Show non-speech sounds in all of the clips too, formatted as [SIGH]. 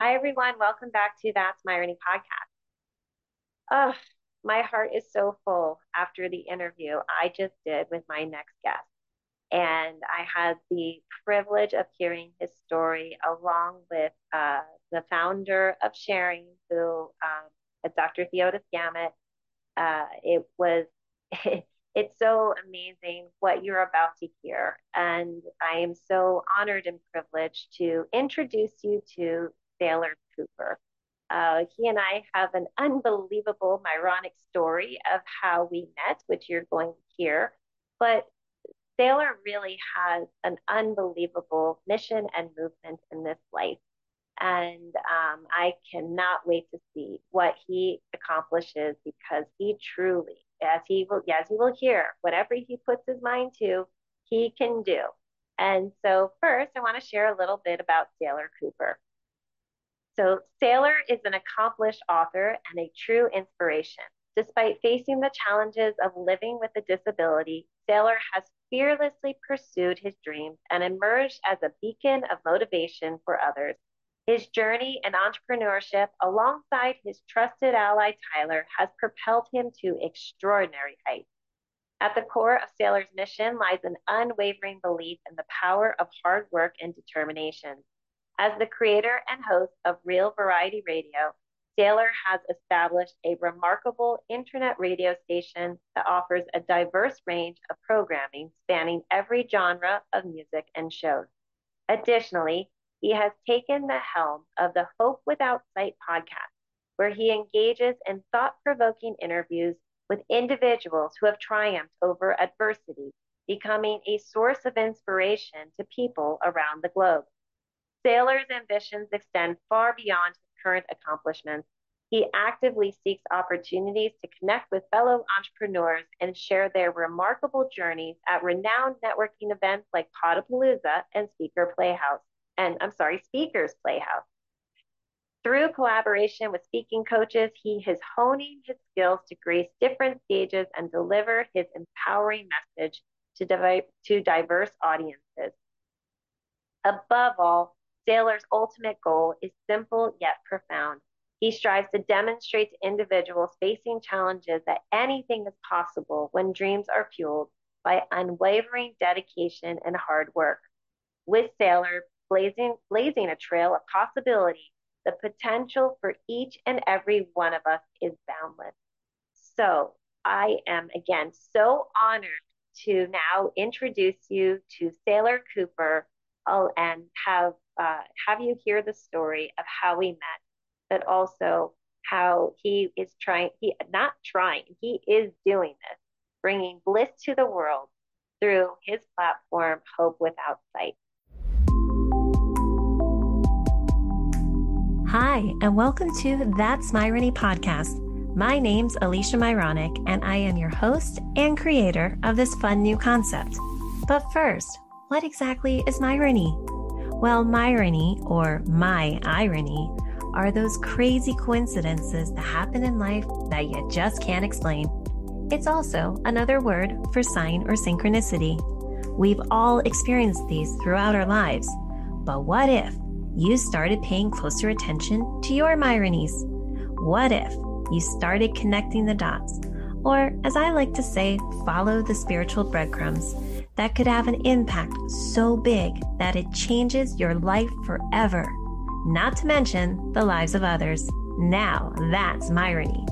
Hi, everyone. Welcome back to That's My Irony podcast. Oh, my heart is so full after the interview I just did with my next guest. And I had the privilege of hearing his story along with uh, the founder of Sharing, who um, Dr. Theodis Gamet. Uh, it was, [LAUGHS] it's so amazing what you're about to hear. And I am so honored and privileged to introduce you to Saylor Cooper. Uh, he and I have an unbelievable Myronic story of how we met, which you're going to hear. But Saylor really has an unbelievable mission and movement in this life. And um, I cannot wait to see what he accomplishes because he truly, as he will, as you will hear, whatever he puts his mind to, he can do. And so, first, I want to share a little bit about Saylor Cooper. So, Saylor is an accomplished author and a true inspiration. Despite facing the challenges of living with a disability, Saylor has fearlessly pursued his dreams and emerged as a beacon of motivation for others. His journey in entrepreneurship, alongside his trusted ally Tyler, has propelled him to extraordinary heights. At the core of Saylor's mission lies an unwavering belief in the power of hard work and determination. As the creator and host of Real Variety Radio, Saylor has established a remarkable internet radio station that offers a diverse range of programming spanning every genre of music and shows. Additionally, he has taken the helm of the Hope Without Sight podcast, where he engages in thought provoking interviews with individuals who have triumphed over adversity, becoming a source of inspiration to people around the globe. Saylor's ambitions extend far beyond his current accomplishments. He actively seeks opportunities to connect with fellow entrepreneurs and share their remarkable journeys at renowned networking events like Podapalooza and Speaker Playhouse. And I'm sorry, Speakers Playhouse. Through collaboration with speaking coaches, he is honing his skills to grace different stages and deliver his empowering message to, to diverse audiences. Above all, Saylor's ultimate goal is simple yet profound. He strives to demonstrate to individuals facing challenges that anything is possible when dreams are fueled by unwavering dedication and hard work. With Saylor blazing, blazing a trail of possibility, the potential for each and every one of us is boundless. So I am again so honored to now introduce you to Saylor Cooper uh, and have uh, have you hear the story of how we met, but also how he is trying, he not trying, he is doing this, bringing bliss to the world through his platform, Hope Without Sight. Hi, and welcome to That's My Irony podcast. My name's Alysha Myronic, and I am your host and creator of this fun new concept. But first, what exactly is Myrony? Well, Myrony, or my irony, are those crazy coincidences that happen in life that you just can't explain. It's also another word for sign or synchronicity. We've all experienced these throughout our lives. But what if you started paying closer attention to your Myronies? What if you started connecting the dots? Or, as I like to say, follow the spiritual breadcrumbs that could have an impact so big that it changes your life forever, not to mention the lives of others. Now that's Myrony.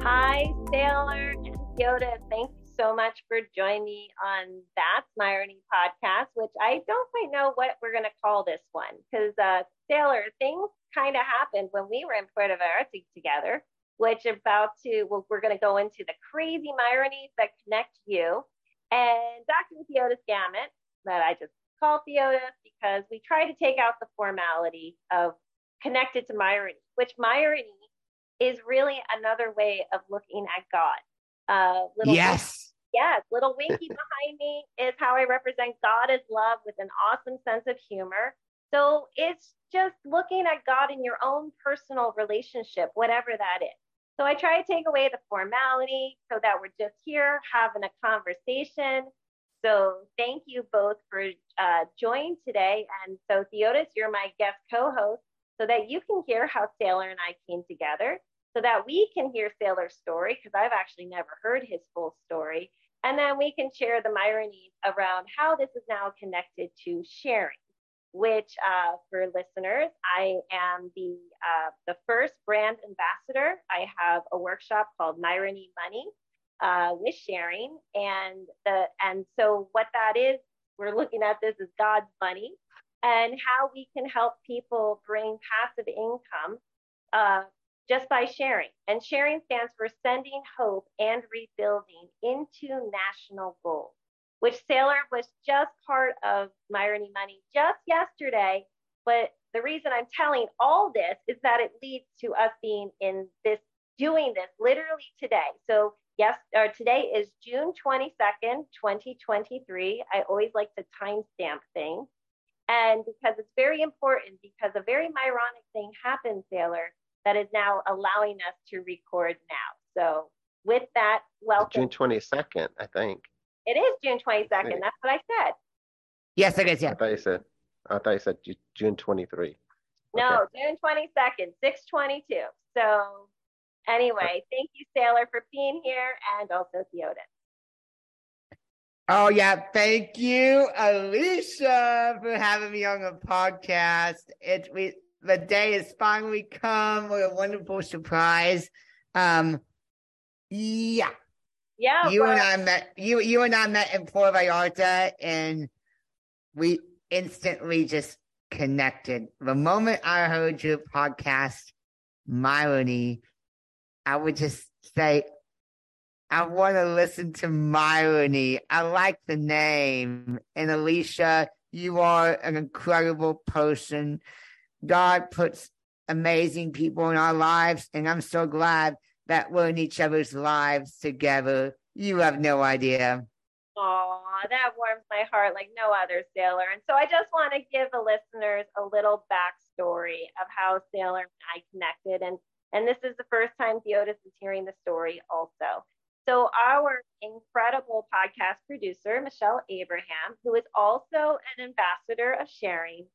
Hi, Saylor and Yoda. Thank you so much for joining me on That's Myrony podcast, which I don't quite know what we're going to call this one because, uh, Saylor, things kind of happened when we were in Puerto Vallarta together which about to, well, we're going to go into the crazy ironies that connect you and Dr. Theodis Gamet, that I just call Theodis because we try to take out the formality of connected to Myrony, which Myrony is really another way of looking at God. Uh, little yes. yes, little winky [LAUGHS] behind me is how I represent God as love with an awesome sense of humor. So it's just looking at God in your own personal relationship, whatever that is. So I try to take away the formality so that we're just here having a conversation. So thank you both for uh, joining today. And so Theodis, you're my guest co-host so that you can hear how Saylor and I came together so that we can hear Saylor's story because I've actually never heard his full story. And then we can share the ironies around how this is now connected to sharing, which uh, for listeners, I am the, uh, the first brand ambassador. I have a workshop called Myrony Money uh, with sharing. And the and so what that is, we're looking at this as God's money and how we can help people bring passive income uh, just by sharing. And sharing stands for sending hope and rebuilding into national goals, which Saylor was just part of Myrony Money just yesterday. But the reason I'm telling all this is that it leads to us being in this, doing this literally today. So yes, or today is June 22nd, 2023. I always like to timestamp things. And because it's very important, because a very Myronic thing happened, Saylor, that is now allowing us to record now. So with that, welcome. June 22nd, I think. It is June 22nd. That's what I said. Yes, it is. Yeah. I thought you said. I thought you said June 23. No, okay. June 22nd, 622. So anyway, thank you, Saylor, for being here and also Theodis. Oh yeah, thank you, Alysha, for having me on the podcast. It we the day has finally come. What a wonderful surprise. Um, yeah, yeah. You well, and I met you. You and I met in Puerto Vallarta, and we instantly just connected. The moment I heard your podcast, Myrony, I would just say, I want to listen to Myrony. I like the name. And Alysha, you are an incredible person. God puts amazing people in our lives, and I'm so glad that we're in each other's lives together. You have no idea. Oh, that warms my heart like no other Saylor. And so I just want to give the listeners a little backstory of how Saylor and I connected. And and this is the first time Theodis is hearing the story also. So, our incredible podcast producer, Michelle Abraham, who is also an ambassador of sharing,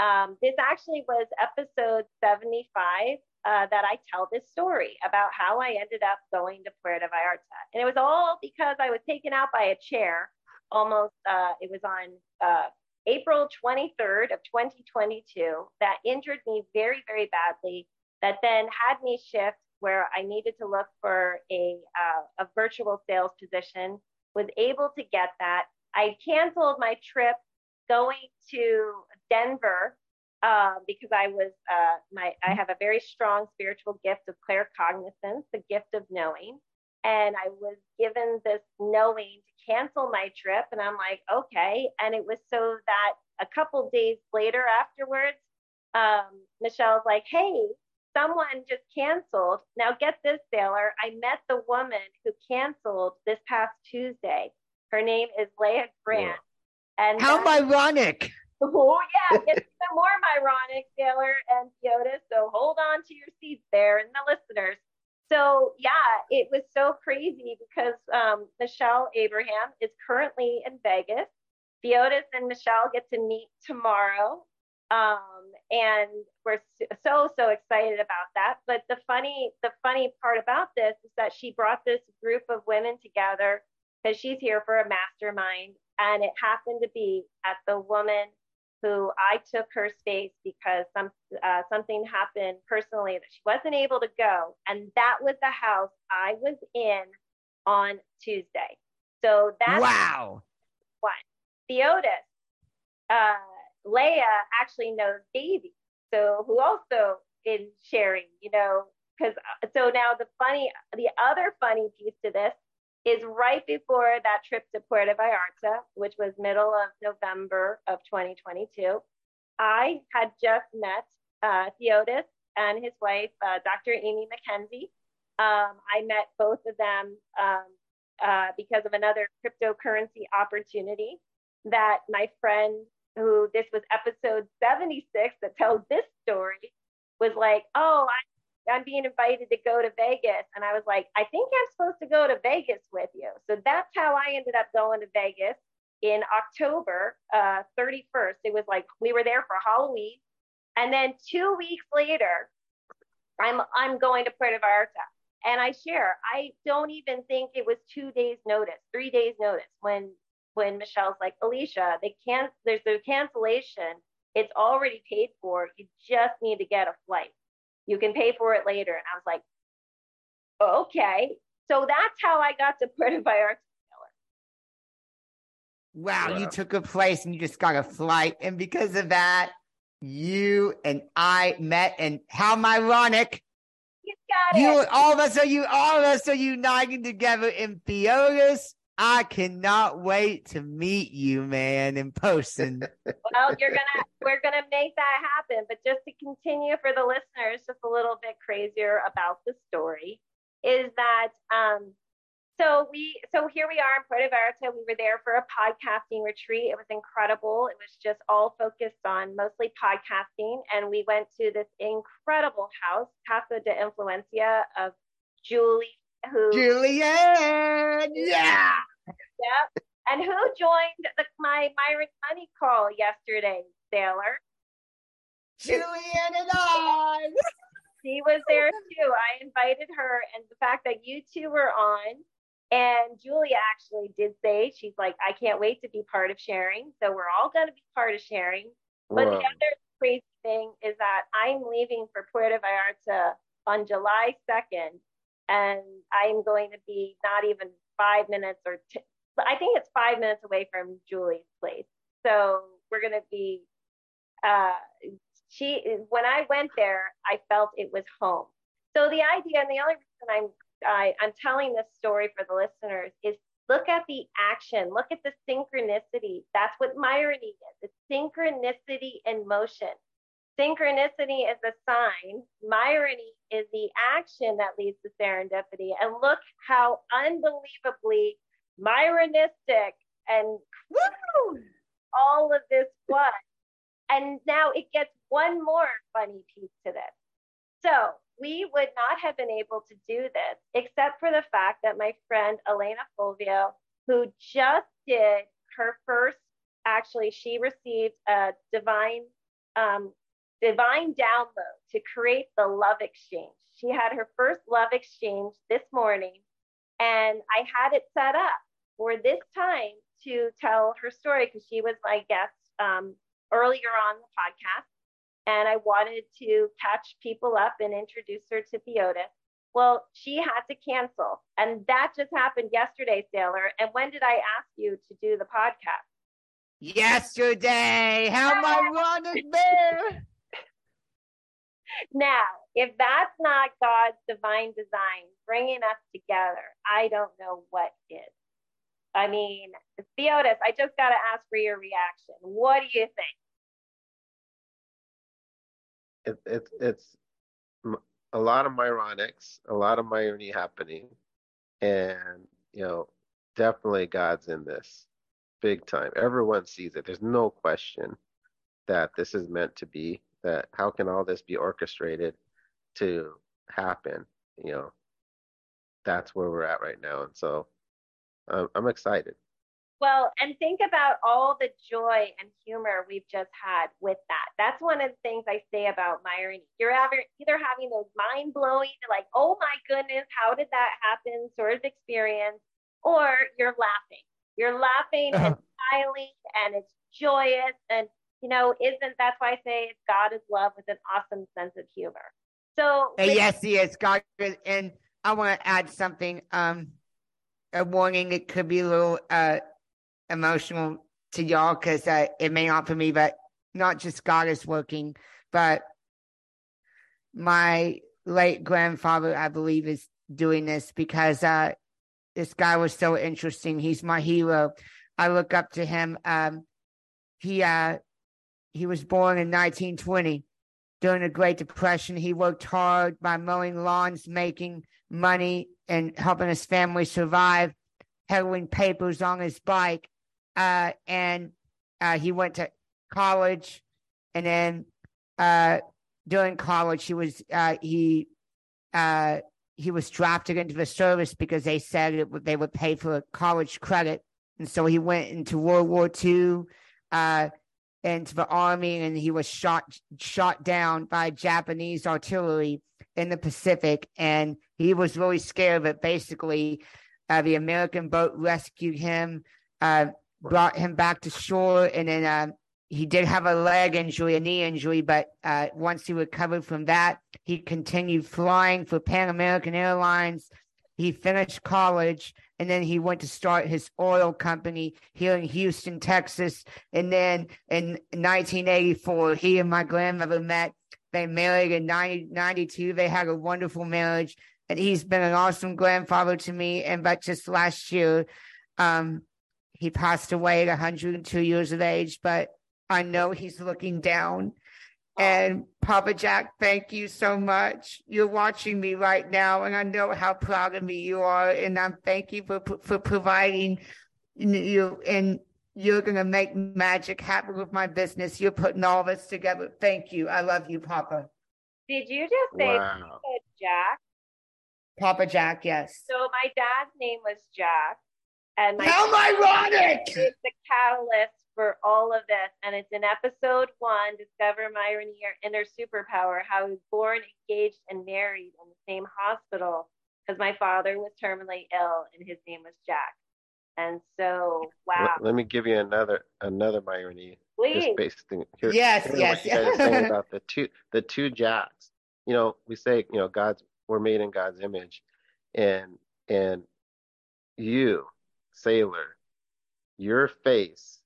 um, this actually was episode 75 uh, that I tell this story about how I ended up going to Puerto Vallarta. And it was all because I was taken out by a chair almost, uh, it was on uh, April 23rd of 2022 that injured me very, very badly, that then had me shift where I needed to look for a, uh, a virtual sales position, was able to get that. I canceled my trip going to Denver uh, because I was uh, my I have a very strong spiritual gift of claircognizance, the gift of knowing, and I was given this knowing to cancel my trip, and I'm like, okay, and it was so that a couple days later afterwards, um, Michelle's like, hey, someone just canceled. Now, get this, Saylor. I met the woman who canceled this past Tuesday. Her name is Leah Grant. And how ironic. [LAUGHS] Oh, yeah. [LAUGHS] It's even more ironic, Saylor and Theodis. So hold on to your seats there and the listeners. So, yeah, it was so crazy because um, Michelle Abraham is currently in Vegas. Theodis and Michelle get to meet tomorrow um, and we're so so excited about that but the funny the funny part about this is that she brought this group of women together because she's here for a mastermind and it happened to be at the woman who I took her space because some uh, something happened personally that she wasn't able to go, and that was the house I was in on Tuesday. So that's wow. One, Theodis, uh, Leah actually knows Davy, so who also is sharing, you know, because uh, so now the funny, the other funny piece to this is right before that trip to Puerto Vallarta, which was middle of November of 2022. I had just met uh, Theodis and his wife, uh, Dr. Amy McKenzie. Um, I met both of them um, uh, because of another cryptocurrency opportunity that my friend who this was episode 76 that tells this story, was like, oh, I, I'm being invited to go to Vegas. And I was like, I think I'm supposed to go to Vegas with you. So that's how I ended up going to Vegas. in October uh, 31st. It was like we were there for Halloween. And then two weeks later, I'm I'm going to Puerto Vallarta. And I share, I don't even think it was two days notice, three days notice when when Michelle's like, Alysha, they can't there's a cancellation. It's already paid for. You just need to get a flight. You can pay for it later. And I was like, okay. So that's how I got to Puerto [LAUGHS] Vallarta. Wow, you took a place and you just got a flight. And because of that, you and I met. And how ironic. You got You, it. all of us are you, all of us are uniting together in Theodis. I cannot wait to meet you, man, in person. [LAUGHS] well, you're gonna we're gonna make that happen. But just to continue for the listeners, just a little bit crazier about the story is that um so we so here we are in Puerto Vallarta. We were there for a podcasting retreat. It was incredible. It was just all focused on mostly podcasting. And we went to this incredible house, Casa de Influencia of Julie, who Julian, yeah. Yep. And who joined the, my Myrony Money call yesterday, Saylor? Julian and I. She was there too. I invited her, and the fact that you two were on, and Julia actually did say she's like, I can't wait to be part of sharing. So we're all going to be part of sharing. But Whoa. the other crazy thing is that I'm leaving for Puerto Vallarta on July 2nd, and I'm going to be not even five minutes or t- I think it's five minutes away from Julie's place. So we're going to be. Uh, she when I went there, I felt it was home. So the idea, and the only reason I'm I, I'm telling this story for the listeners is look at the action, look at the synchronicity. That's what Myrony is. It's synchronicity in motion. Synchronicity is a sign. Myrony is the action that leads to serendipity. And look how unbelievably myronistic and woo, all of this was. And now it gets one more funny piece to this. So we would not have been able to do this except for the fact that my friend Elena Fulvio, who just did her first, actually, she received a divine, um, divine download to create the love exchange. She had her first love exchange this morning, and I had it set up for this time to tell her story because she was my guest um, earlier on the podcast and I wanted to catch people up and introduce her to Theodis. Well, she had to cancel. And that just happened yesterday, Saylor. And when did I ask you to do the podcast? Yesterday. How ironic, [LAUGHS] man. Now, if that's not God's divine design bringing us together, I don't know what is. I mean, Theodis, I just got to ask for your reaction. What do you think? it, it, it's a lot of Myronics, a lot of Myrony happening, and you know, definitely God's in this big time. Everyone sees it. There's no question that this is meant to be. That how can all this be orchestrated to happen? You know, that's where we're at right now, and so um, I'm excited. Well, and think about all the joy and humor we've just had with that. That's one of the things I say about Myron. You're either, either having those mind blowing, like, oh my goodness, how did that happen sort of experience, or you're laughing. You're laughing and [LAUGHS] smiling and it's joyous. And, you know, isn't that's why I say it's God is love with an awesome sense of humor. So, Uh, with- yes, he is. God, and I want to add something. Um, a warning. It could be a little uh emotional to y'all because uh, it may not for me, but not just God is working, but my late grandfather, I believe, is doing this because uh, this guy was so interesting. He's my hero. I look up to him. Um, he uh, he was born in 1920 during the Great Depression. He worked hard by mowing lawns, making money, and helping his family survive, peddling papers on his bike. Uh, and uh, he went to college, and then uh, during college, he was uh, he uh, he was drafted into the service because they said it they would pay for college credit. and so he went into World War II, uh, into the army, and he was shot shot down by Japanese artillery in the Pacific, and he was really scared. But basically, uh, the American boat rescued him, uh, brought him back to shore, and then uh, he did have a leg injury, a knee injury, but uh, once he recovered from that, he continued flying for Pan American Airlines. He finished college and then he went to start his oil company here in Houston, Texas. And then in 1984, he and my grandmother met. They married in 90, 92. They had a wonderful marriage, and he's been an awesome grandfather to me. And but just last year, um, he passed away at 102 years of age. But I know he's looking down. And Papa Jack, thank you so much. You're watching me right now, and I know how proud of me you are. And I'm thank you for for providing you. And you're gonna make magic happen with my business. You're putting all this together. Thank you. I love you, Papa. Did you just say Wow. Jack? Papa Jack, yes. So my dad's name was Jack, and my How ironic! is the catalyst for all of this. And it's in episode one, Discover My Your Inner Superpower, how he was born, engaged, and married in the same hospital because my father was terminally ill and his name was Jack. And so, wow. Let, let me give you another another irony. Please. Just based thing. Here, Yes, here's yes, what you guys are [LAUGHS] saying about the two the two jacks. You know, we say, you know, God's we're made in God's image, and and you, Saylor, your face,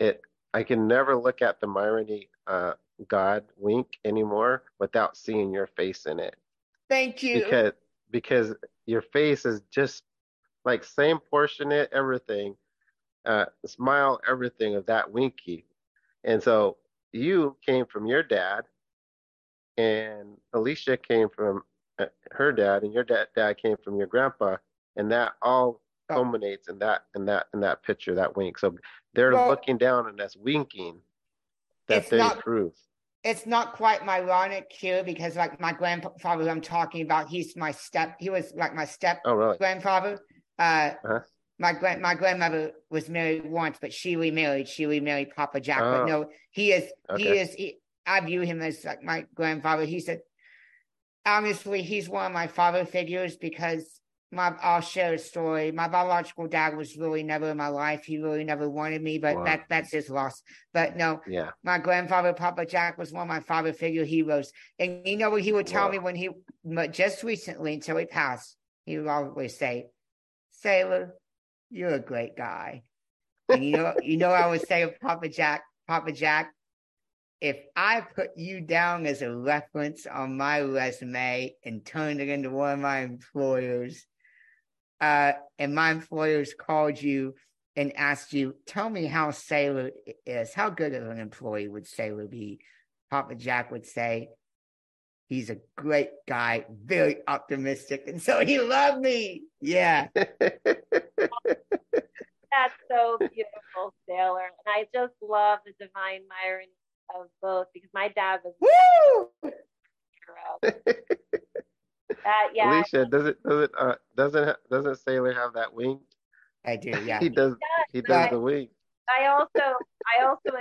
it I can never look at the Myrony uh, God wink anymore without seeing your face in it Thank you. because because your face is just like same portionate everything uh smile everything of that winky and so you came from your dad and alicia came from uh, her dad and your dad dad came from your grandpa and that all Oh. culminates in that in that in that picture that wink so they're Well, looking down and us winking that they not- approve it's not quite my ironic here because like my grandfather I'm talking about, he's my step he was like my step oh really grandfather. Uh Uh-huh. my grand my grandmother was married once, but she remarried. She remarried Papa Jack. Oh. But no, he is okay. he is he, I view him as like my grandfather. He said honestly, he's one of my father figures because my I'll share a story. My biological dad was really never in my life. He really never wanted me, but Wow. that that's his loss. But no, yeah my grandfather, Papa Jack, was one of my father figure heroes. And you know what he would tell Wow. me when he, but just recently until he passed, he would always say, Saylor, you're a great guy. And you know, you know, I would say of Papa Jack, Papa Jack, if I put you down as a reference on my resume and turned it into one of my employers, uh, and my employers called you and asked you, tell me how Saylor is. How good of an employee would Saylor be? Papa Jack would say, he's a great guy, very optimistic. And so he loved me. Yeah. [LAUGHS] That's so beautiful, Saylor. And I just love the divine irony of both because my dad was Woo! hero. That, [LAUGHS] yeah, Alysha, does it does it uh doesn't doesn't Saylor have that wink? I do. [LAUGHS] Yeah. He does he does Right. the wink. I also, I also,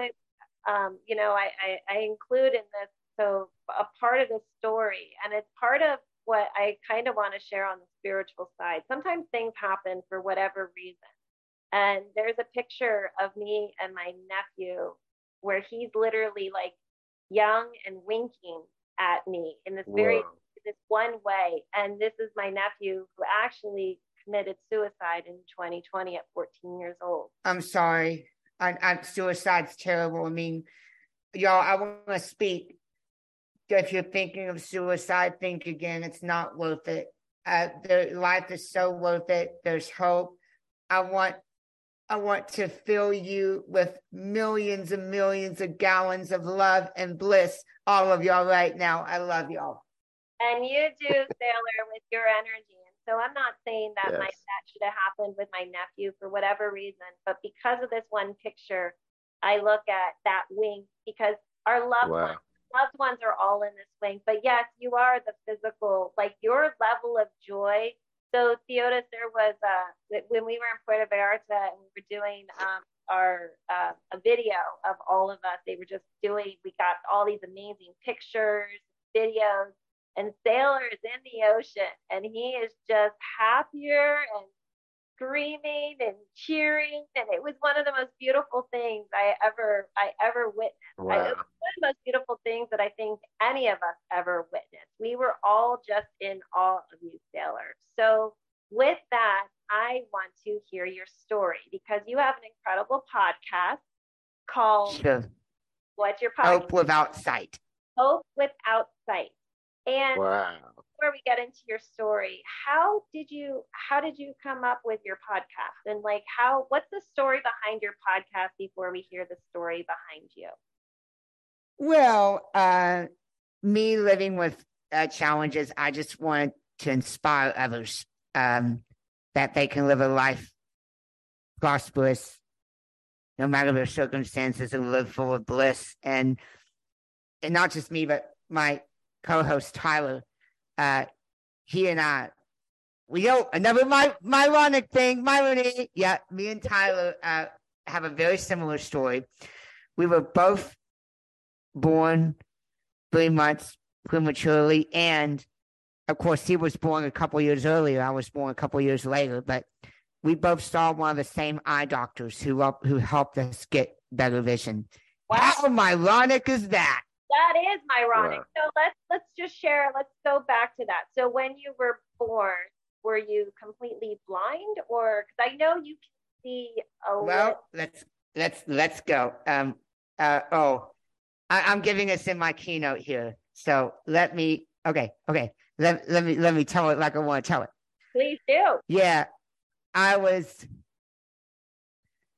um, you know, I, I, I include in this so a part of the story, and it's part of what I kind of want to share on the spiritual side. Sometimes things happen for whatever reason, and there's a picture of me and my nephew where he's literally like young and winking at me in this very Whoa. This one way, and this is my nephew who actually committed suicide in 2020 at 14 years old. I'm sorry. I, I, suicide's terrible. I mean, y'all, I want to speak. If you're thinking of suicide, think again. It's not worth it. Uh, the life is so worth it. There's hope. I want, I want to fill you with millions and millions of gallons of love and bliss. All of y'all right now. I love y'all. And you do, Saylor, with your energy. And so I'm not saying that my Yes. that should have happened with my nephew for whatever reason, but because of this one picture, I look at that wing because our loved Wow. ones, loved ones are all in this wing. But yes, you are the physical, like your level of joy So Theodis, there was uh, when we were in Puerto Vallarta and we were doing um, our uh, a video of all of us. They were just doing. We got all these amazing pictures, videos, and Saylor is in the ocean, and he is just happier and screaming and cheering, and it was one of the most beautiful things I ever I ever witnessed. Wow. I, it was one of the most beautiful things that I think any of us ever witnessed. We were all just in awe of you, Saylor. So with that, I want to hear your story because you have an incredible podcast called Sure. What's Your Podcast? Hope without sight. Hope Without Sight. And Wow. before we get into your story, how did you how did you come up with your podcast? And like how what's the story behind your podcast before we hear the story behind you? Well, uh, me living with uh, challenges, I just wanted to inspire others um, that they can live a life prosperous, no matter their circumstances, and live full of bliss. And and not just me, but my co-host Tyler, uh, he and I, we know another my ironic thing, Myrony. Yeah, me and Tyler uh, have a very similar story. We were both born three months prematurely, and of course, he was born a couple years earlier. I was born a couple years later, but we both saw one of the same eye doctors who who helped us get better vision. Wow. How ironic is that? That is ironic. Wow. So let's let's just share. Let's go back to that. So when you were born, were you completely blind, or because I know you can see a Well, little. let's let's let's go. Um. Uh. Oh, I, I'm giving this in my keynote here. So let me. Okay. Okay. Let let me let me tell it like I want to tell it. Please do. Yeah, I was,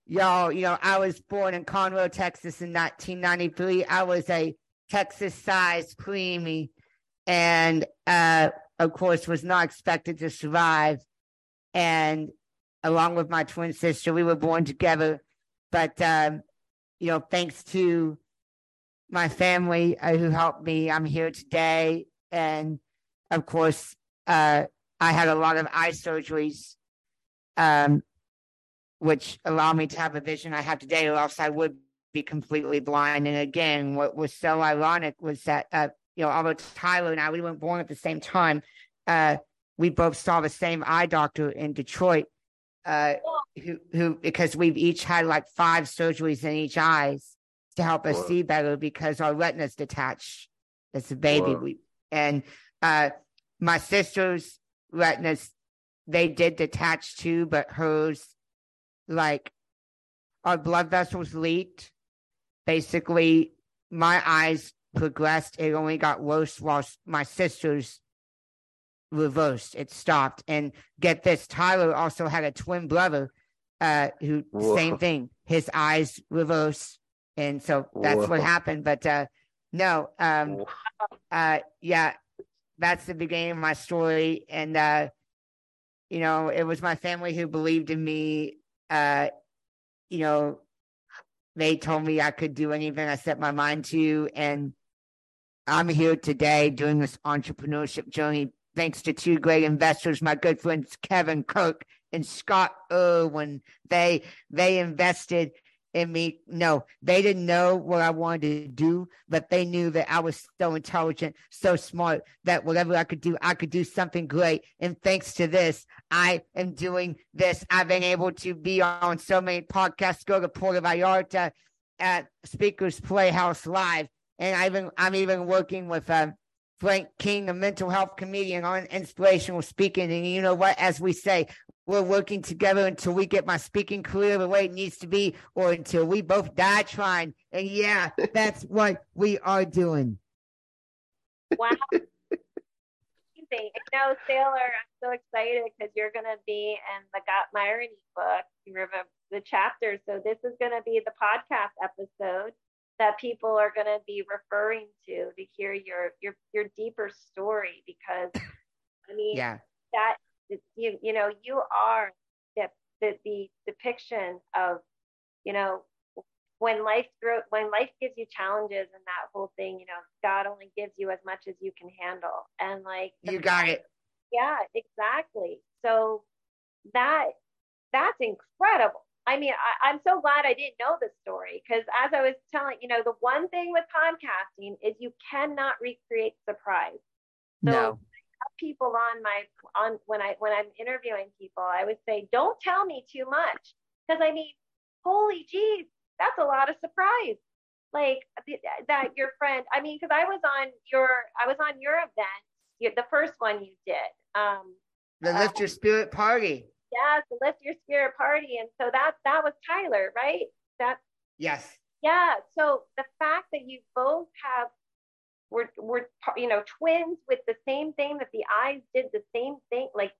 y'all, you know, I was born in Conroe, Texas in 1993. I was a Texas sized preemie and, uh, of course, was not expected to survive. And along with my twin sister, we were born together. But, um, you know, thanks to my family uh, who helped me, I'm here today. And of course, uh, I had a lot of eye surgeries, um, which allow me to have a vision I have today, or else I would be completely blind. And again, what was so ironic was that, uh, you know, although Tyler and I, we weren't born at the same time, uh, we both saw the same eye doctor in Detroit, uh, who, who, because we've each had like five surgeries in each eyes to help us Whoa. see better because our retinas detached as a baby. Whoa. We, and, uh, my sister's retinas they did detach too, but hers like our blood vessels leaked. Basically, my eyes progressed. It only got worse while my sister's reversed. It stopped. And get this, Tyler also had a twin brother uh who Whoa. same thing. His eyes reversed, And so that's what happened. But uh no, um uh yeah that's the beginning of my story and uh you know it was my family who believed in me uh you know they told me i could do anything. I set my mind to and i'm here today doing this entrepreneurship journey. Thanks to two great investors my good friends kevin kirk and scott irwin. They they invested in me. No, they didn't know what I wanted to do, but they knew that I was so intelligent, so smart that whatever I could do, I could do something great. And thanks to this, I am doing this. I've been able to be on so many podcasts, go to Puerto Vallarta at Speakers Playhouse Live. And I've been, I'm even working with um, Frank King, a mental health comedian on inspirational speaking. And you know what? As we say, we're working together until we get my speaking career the way it needs to be, or until we both die trying. And yeah, that's [LAUGHS] what we are doing. Wow. Amazing. No, Saylor, I'm so excited because you're going to be in the Got My Irony book. You remember the chapter. So this is going to be the podcast episode that people are going to be referring to to hear your your your deeper story because I mean Yeah. that you you know you are the the, the depiction of you know when life throw when life gives you challenges and that whole thing you know god only gives you as much as you can handle and like the You got it. Yeah, exactly. So that that's incredible. I mean, I, am so glad I didn't know this story because as I was telling, you know, the one thing with podcasting is you cannot recreate surprise. So no. People on my on when I when I'm interviewing people, I would say, don't tell me too much. Because I mean, holy geez, that's a lot of surprise. Like that your friend, I mean, because I was on your I was on your event, the first one you did. Um the Lift uh, Your Spirit party yes, the lift your spirit party. And so that that was Tyler, right? That yes. Yeah. So the fact that you both have were were you know twins with the same thing that the eyes did the same thing, like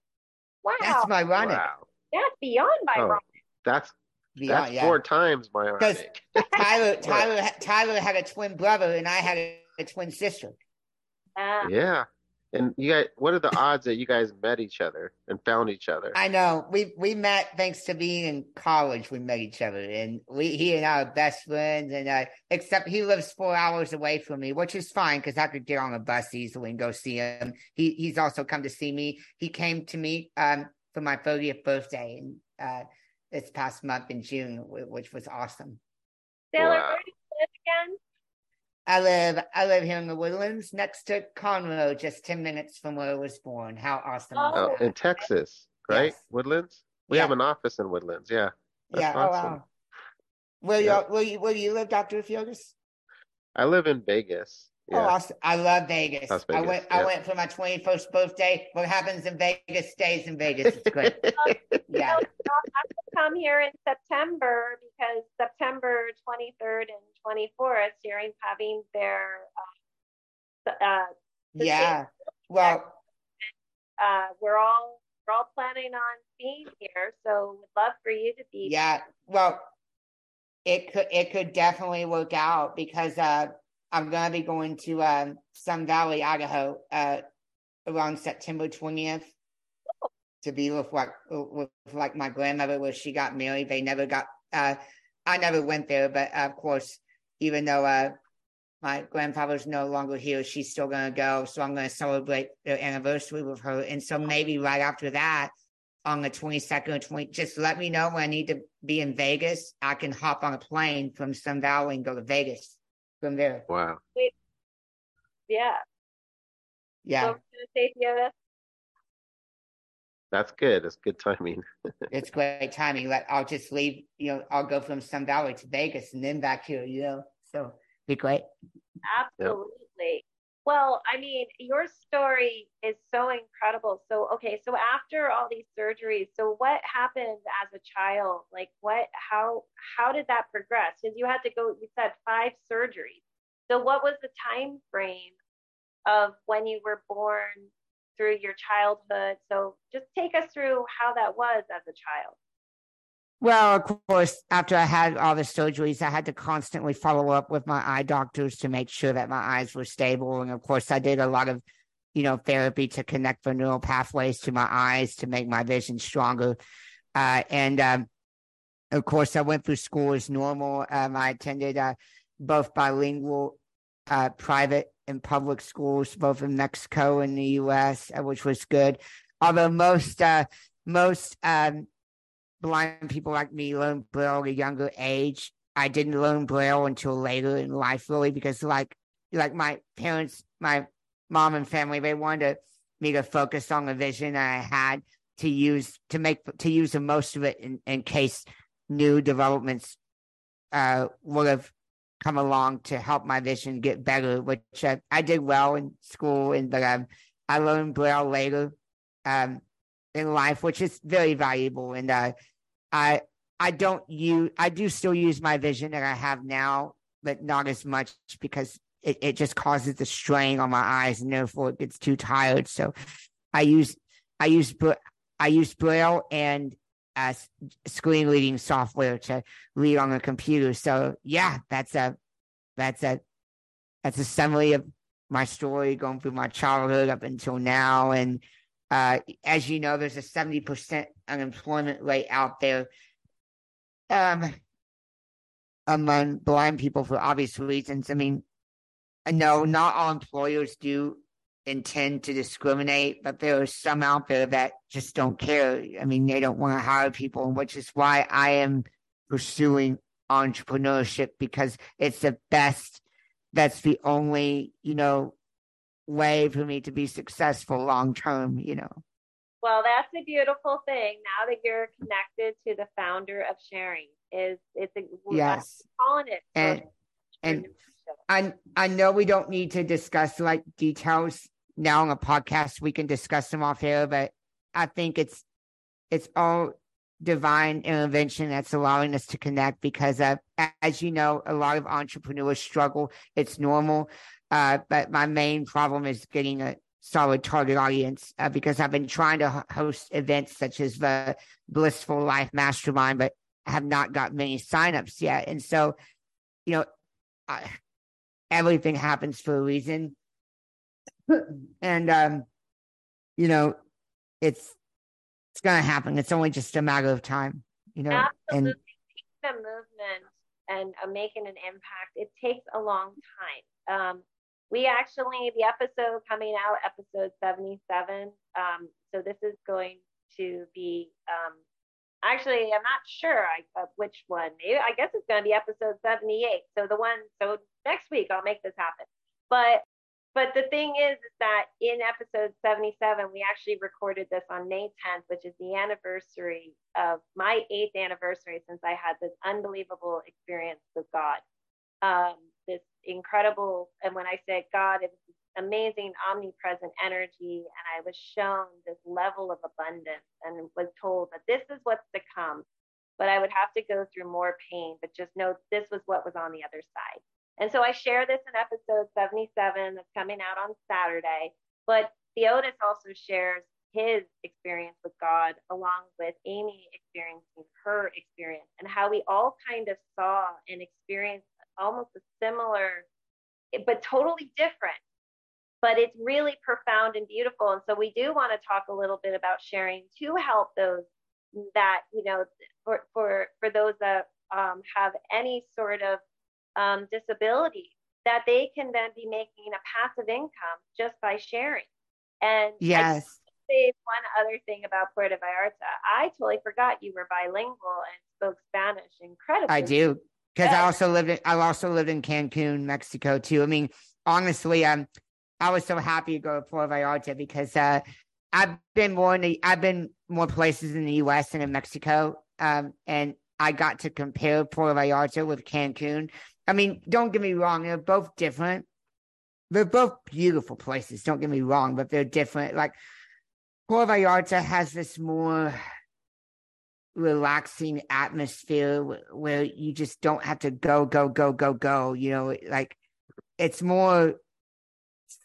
wow. That's my running. Wow. That's beyond my oh, That's Beyond, that's yeah. four times my ironic. [LAUGHS] Tyler, [LAUGHS] Tyler, Tyler had a twin brother, and I had a, a twin sister. Uh, yeah, and you guys, what are the odds that you guys met each other and found each other? I know we we met thanks to being in college. We met each other, and we he and I are best friends. And uh, except he lives four hours away from me, which is fine because I could get on a bus easily and go see him. He he's also come to see me. He came to me um, for my 30th birthday and uh, this past month in June, which was awesome. Taylor, wow. where do you live again? I live I live here in the Woodlands next to Conroe, just ten minutes from where I was born. How awesome! Oh, in Texas, right? Yes. Woodlands. We yeah. have an office in Woodlands. Yeah. That's yeah. Awesome. Oh wow. Where yeah. you where you where do you live, Doctor Theodis? I live in Vegas. Oh, yeah. Oh, awesome. I love Vegas. Vegas. I went yeah. I went for my 21st birthday. What happens in Vegas stays in Vegas. It's great. [LAUGHS] yeah. I'll have to come here in September because September 23rd and 24th, Sharing having their uh, uh yeah. Well, uh, we're all we're all planning on being here, so would love for you to be. Yeah. Here. Well, it could it could definitely work out because uh I'm gonna be going to um, Sun Valley, Idaho, uh, around September 20th to be with like with like my grandmother where she got married. They never got. Uh, I never went there, but uh, of course, even though uh, my grandfather's no longer here, she's still gonna go. So I'm gonna celebrate the anniversary with her. And so maybe right after that, on the 22nd or 20, just let me know when I need to be in Vegas. I can hop on a plane from Sun Valley and go to Vegas from there. Wow. Wait. Yeah. Yeah. So That's good. That's good timing. [LAUGHS] it's great timing. Like I'll just leave, you know, I'll go from Sun Valley to Vegas and then back here, you know. So be great. Absolutely. Yep. Well, I mean, your story is so incredible. So, okay, so after all these surgeries, so what happened as a child? Like, what, how, how did that progress? Because you had to go, you said five surgeries. So, what was the time frame of when you were born through your childhood? So, just take us through how that was as a child. Well, of course, after I had all the surgeries, I had to constantly follow up with my eye doctors to make sure that my eyes were stable. And of course, I did a lot of, you know, therapy to connect the neural pathways to my eyes to make my vision stronger. Uh, and um, of course, I went through school as normal. Um, I attended uh, both bilingual uh, private and public schools, both in Mexico and the U.S., uh, which was good. Although most uh, most um, blind people like me learn Braille at a younger age. I didn't learn Braille until later in life, really, because like like my parents, my mom and family, they wanted me to focus on the vision I had to use to make to use the most of it in, in case new developments uh, would have come along to help my vision get better, which uh, I did well in school, and but um, I learned Braille later. Um, in life, which is very valuable. And uh, I I don't use I do still use my vision that I have now, but not as much because it, it just causes the strain on my eyes and therefore it gets too tired. So I use I use I use Braille and uh, screen reading software to read on the computer. So yeah, that's a that's a that's a summary of my story going through my childhood up until now and uh, as you know, there's a 70% unemployment rate out there um, among blind people for obvious reasons. I mean, no, not all employers do intend to discriminate, but there are some out there that just don't care. I mean, they don't want to hire people, which is why I am pursuing entrepreneurship because it's the best. That's the only, you know, way for me to be successful long term, you know. Well, that's a beautiful thing. Now that you're connected to the founder of Sharing, is it's a yes, calling it and and I I know we don't need to discuss like details now on a podcast. We can discuss them off air, but I think it's it's all divine intervention that's allowing us to connect because uh, as you know a lot of entrepreneurs struggle it's normal uh, but my main problem is getting a solid target audience uh, because i've been trying to host events such as the blissful life mastermind but have not got many signups yet and so you know I, everything happens for a reason [CLEARS THROAT] and um you know it's it's going to happen. It's only just a matter of time, you know. Absolutely. And the movement and uh, making an impact, it takes a long time. Um, we actually, the episode coming out, episode 77. Um, so this is going to be, um, actually, I'm not sure I, uh, which one. Maybe, I guess it's going to be episode 78. So the one, so next week I'll make this happen. But but the thing is, is that in episode 77, we actually recorded this on May 10th, which is the anniversary of my eighth anniversary since I had this unbelievable experience with God. Um, incredible, and when I say God, it was amazing omnipresent energy. And I was shown this level of abundance and was told that this is what's to come. But I would have to go through more pain, but just know this was what was on the other side. And so I share this in episode 77 that's coming out on Saturday. But Theodis also shares his experience with God along with Amy experiencing her experience and how we all kind of saw and experienced almost a similar, but totally different. But it's really profound and beautiful. And so we do want to talk a little bit about sharing to help those that, you know, for, for, for those that um, have any sort of um, disability that they can then be making a passive income just by sharing. And yes. say one other thing about Puerto Vallarta. I totally forgot you were bilingual and spoke Spanish incredibly. I do because I also lived in I also lived in Cancun, Mexico too. I mean, honestly, um, I was so happy to go to Puerto Vallarta because uh, I've been more in the I've been more places in the U.S. and in Mexico, um, and I got to compare Puerto Vallarta with Cancun, I mean, don't get me wrong, they're both different. They're both beautiful places, don't get me wrong, but they're different. Like Puerto Vallarta has this more relaxing atmosphere where you just don't have to go, go, go, go, go. You know, like it's more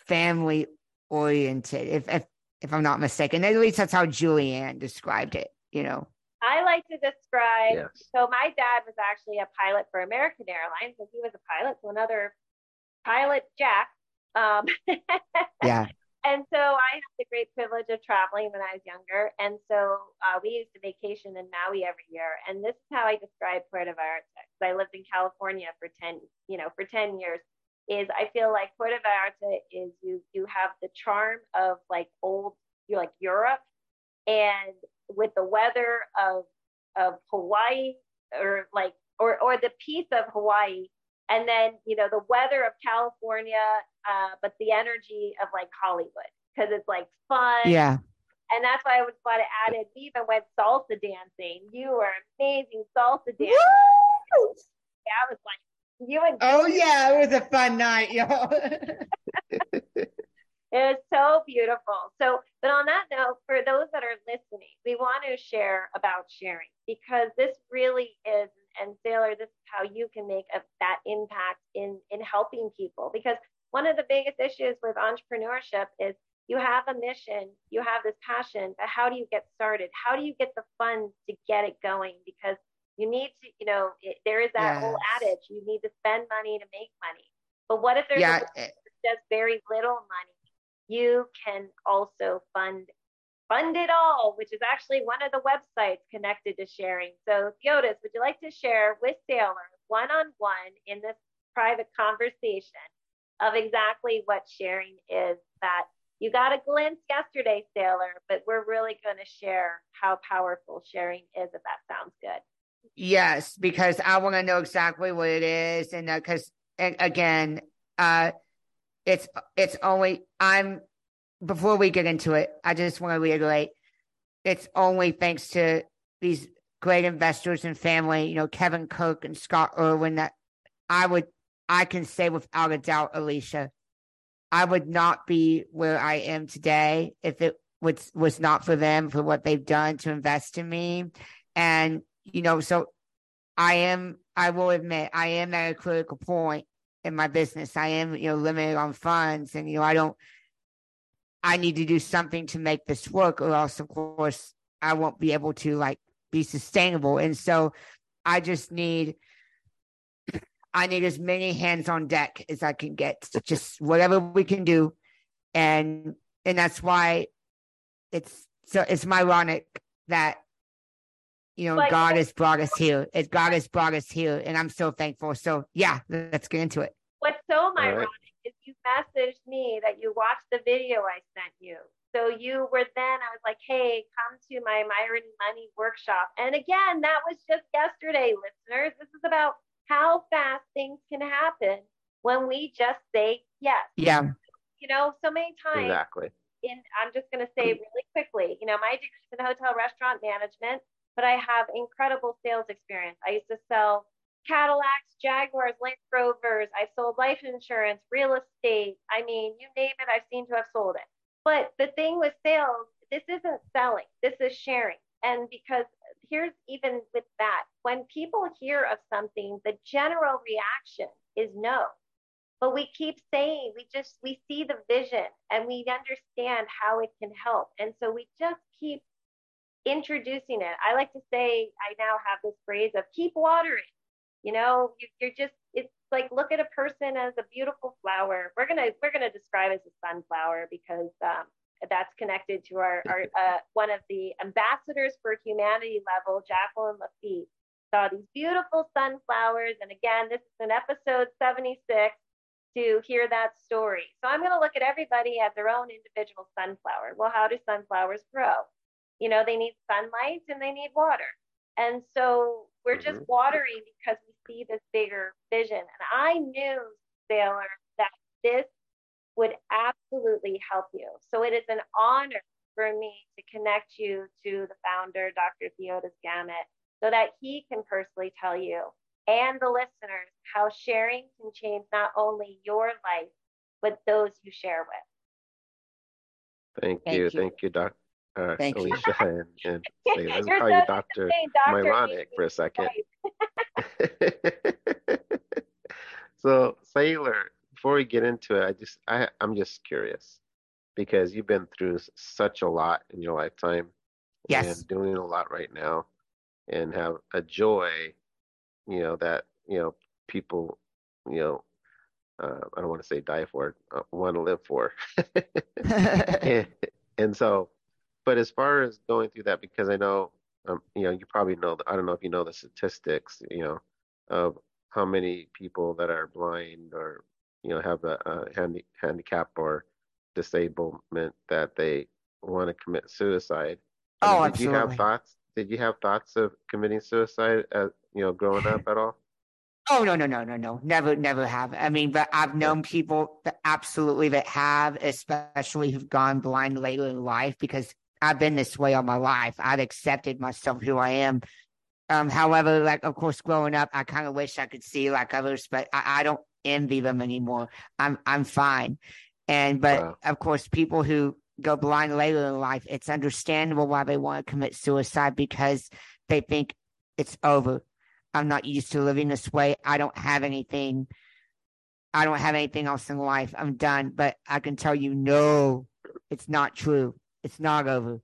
family oriented, if if if I'm not mistaken. At least that's how Julianne described it, you know. I like to describe. Yes. So my dad was actually a pilot for American Airlines, and he was a pilot so another pilot, Jack. Um, [LAUGHS] yeah. And so I had the great privilege of traveling when I was younger, and so uh, we used to vacation in Maui every year. And this is how I describe Puerto Vallarta. I lived in California for ten, you know, for ten years. Is I feel like Puerto Vallarta is you you have the charm of like old, you like Europe, and with the weather of of Hawaii or like or or the peace of Hawaii and then you know the weather of California uh, but the energy of like Hollywood because it's like fun yeah and that's why I was glad it added we even went salsa dancing you were amazing salsa dancing Woo! yeah I was like you and oh yeah it was a fun night yo [LAUGHS] It was so beautiful. So, but on that note, for those that are listening, we want to share about sharing because this really is, and Saylor, this is how you can make a, that impact in in helping people. Because one of the biggest issues with entrepreneurship is you have a mission, you have this passion, but how do you get started? How do you get the funds to get it going? Because you need to, you know, it, there is that yes. whole adage: you need to spend money to make money. But what if there's yeah. just eh very little money? you can also fund fund it all, which is actually one of the websites connected to sharing. So Theodis, would you like to share with Saylor one-on-one in this private conversation of exactly what sharing is that you got a glimpse yesterday, Saylor, but we're really going to share how powerful sharing is, if that sounds good. Yes, because I want to know exactly what it is, and because uh, again, uh, it's it's only I'm. Before we get into it, I just want to reiterate, it's only thanks to these great investors and family, you know, Kevin Cook and Scott Irwin, that I would I can say without a doubt, Alysha, I would not be where I am today if it was was not for them for what they've done to invest in me. And you know, so I am I will admit I am at a critical point in my business. I am, you know, limited on funds and you know, I don't I need to do something to make this work or else of course I won't be able to like be sustainable. And so I just need I need as many hands on deck as I can get, just whatever we can do, and and that's why it's so it's ironic that you know God has brought us here. It God has brought us here, and I'm so thankful. So yeah, let's get into it. What's so ironic right. is you messaged me that you watched the video I sent you. So you were then, I was like, hey, come to my Myrony Money workshop. And again, that was just yesterday, listeners. This is about how fast things can happen when we just say yes. Yeah. You know, so many times. Exactly. In, I'm just going to say really quickly, you know, my degree's in hotel restaurant management, but I have incredible sales experience. I used to sell Cadillacs, Jaguars, Land Rovers. I sold life insurance, real estate. I mean, you name it, I've seen to have sold it. But the thing with sales, this isn't selling, this is sharing. And because here's even with that when people hear of something, the general reaction is no. But we keep saying, we just, we see the vision and we understand how it can help. And so we just keep introducing it. I like to say, I now have this phrase of keep watering. You know, you, you're just, it's like look at a person as a beautiful flower. We're gonna we're gonna describe as a sunflower because um, that's connected to our, our uh, one of the ambassadors for humanity level, Jacqueline Lafitte, saw these beautiful sunflowers. And again, this is in episode 76 to hear that story. So I'm going to look at everybody as their own individual sunflower. Well, how do sunflowers grow? You know, they need sunlight and they need water. And so we're just mm-hmm. watering because we see this bigger vision. And I knew, Saylor, that this would absolutely help you. So it is an honor for me to connect you to the founder, Dr. Theodis Gamet, so that he can personally tell you and the listeners how sharing can change not only your life, but those you share with. Thank, Thank you. you. Thank you, Dr. Uh, Thank Alysha you. and, and say, let me call so you Dr. Myronic for a second. [LAUGHS] [LAUGHS] so, Saylor, before we get into it, I just I I'm just curious because you've been through such a lot in your lifetime. Yes. And doing a lot right now and have a joy, you know, that, you know, people, you know, uh, I don't want to say die for, uh, want to live for. and, [LAUGHS] [LAUGHS] and, so, but as far as going through that, because I know, um, you know, you probably know, I don't know if you know the statistics, you know, of how many people that are blind or you know have a, a handi- handicap or disablement that they want to commit suicide. I mean, oh, did absolutely. you have thoughts? Did you have thoughts of committing suicide? As, you know, growing up at all? Oh no no no no no never never have. I mean, but I've known people that absolutely that have, especially who've gone blind later in life because I've been this way all my life. I've accepted myself who I am. Um, however, like of course, growing up, I kind of wish I could see like others, but I, I don't envy them anymore. I'm I'm fine. And but wow. of course, people who go blind later in life, it's understandable why they want to commit suicide because they think it's over. I'm not used to living this way. I don't have anything. I don't have anything else in life. I'm done. But I can tell you, no, it's not true. It's not over.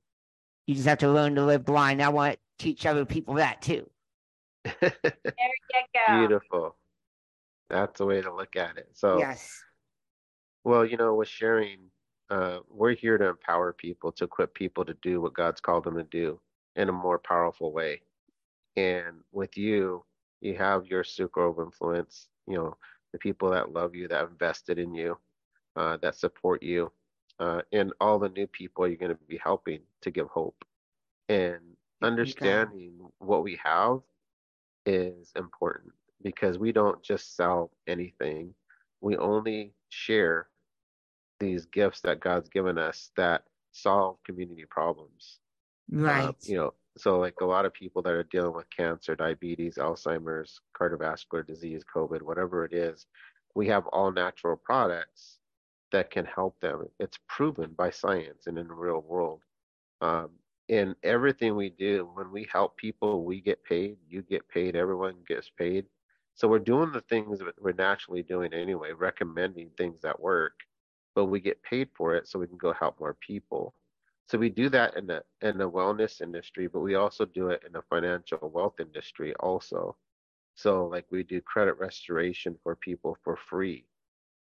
You just have to learn to live blind. I want to teach other people that too. [LAUGHS] there you go. Beautiful. That's the way to look at it. So, yes. Well, you know, with sharing, uh, we're here to empower people, to equip people to do what God's called them to do in a more powerful way. And with you, you have your circle of influence, you know, the people that love you, that invested in you, uh, that support you. uh, and all the new people you're going to be helping to give hope. And understanding what we have is important because we don't just sell anything. We only share these gifts that God's given us that solve community problems. Right. Um, you know, so like a lot of people that are dealing with cancer, diabetes, Alzheimer's, cardiovascular disease, COVID, whatever it is, we have all natural products that can help them. It's proven by science and in the real world. Um, in everything we do, when we help people, we get paid, you get paid, everyone gets paid. So we're doing the things that we're naturally doing anyway, recommending things that work, but we get paid for it so we can go help more people. So we do that in the in the wellness industry, but we also do it in the financial wealth industry also. So like we do credit restoration for people for free,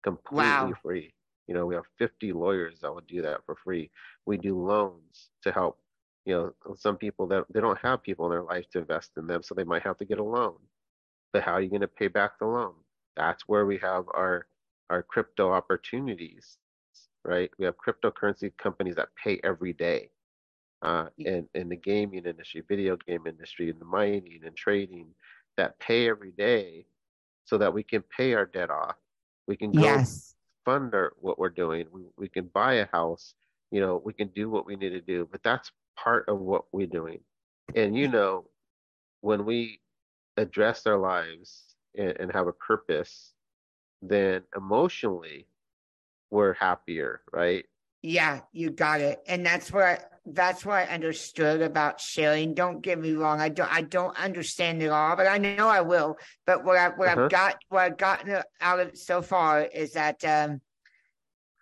completely Wow. free. You know, we have 50 lawyers that will do that for free. We do loans to help, you know, some people that they don't have people in their life to invest in them, so they might have to get a loan. But how are you going to pay back the loan? That's where we have our our crypto opportunities, right? We have cryptocurrency companies that pay every day. Uh, in, in the gaming industry, video game industry, in the mining and trading, that pay every day so that we can pay our debt off. We can go Yes. fund our, what we're doing. We, we can buy a house. You know, we can do what we need to do. But that's part of what we're doing. And you know, when we address our lives and, and have a purpose, then emotionally we're happier, right? Yeah, you got it. And that's what I, that's what I understood about sharing. Don't get me wrong. I don't I don't understand it all, but I know I will. But what I what Uh-huh. I've got what I've gotten out of it so far is that um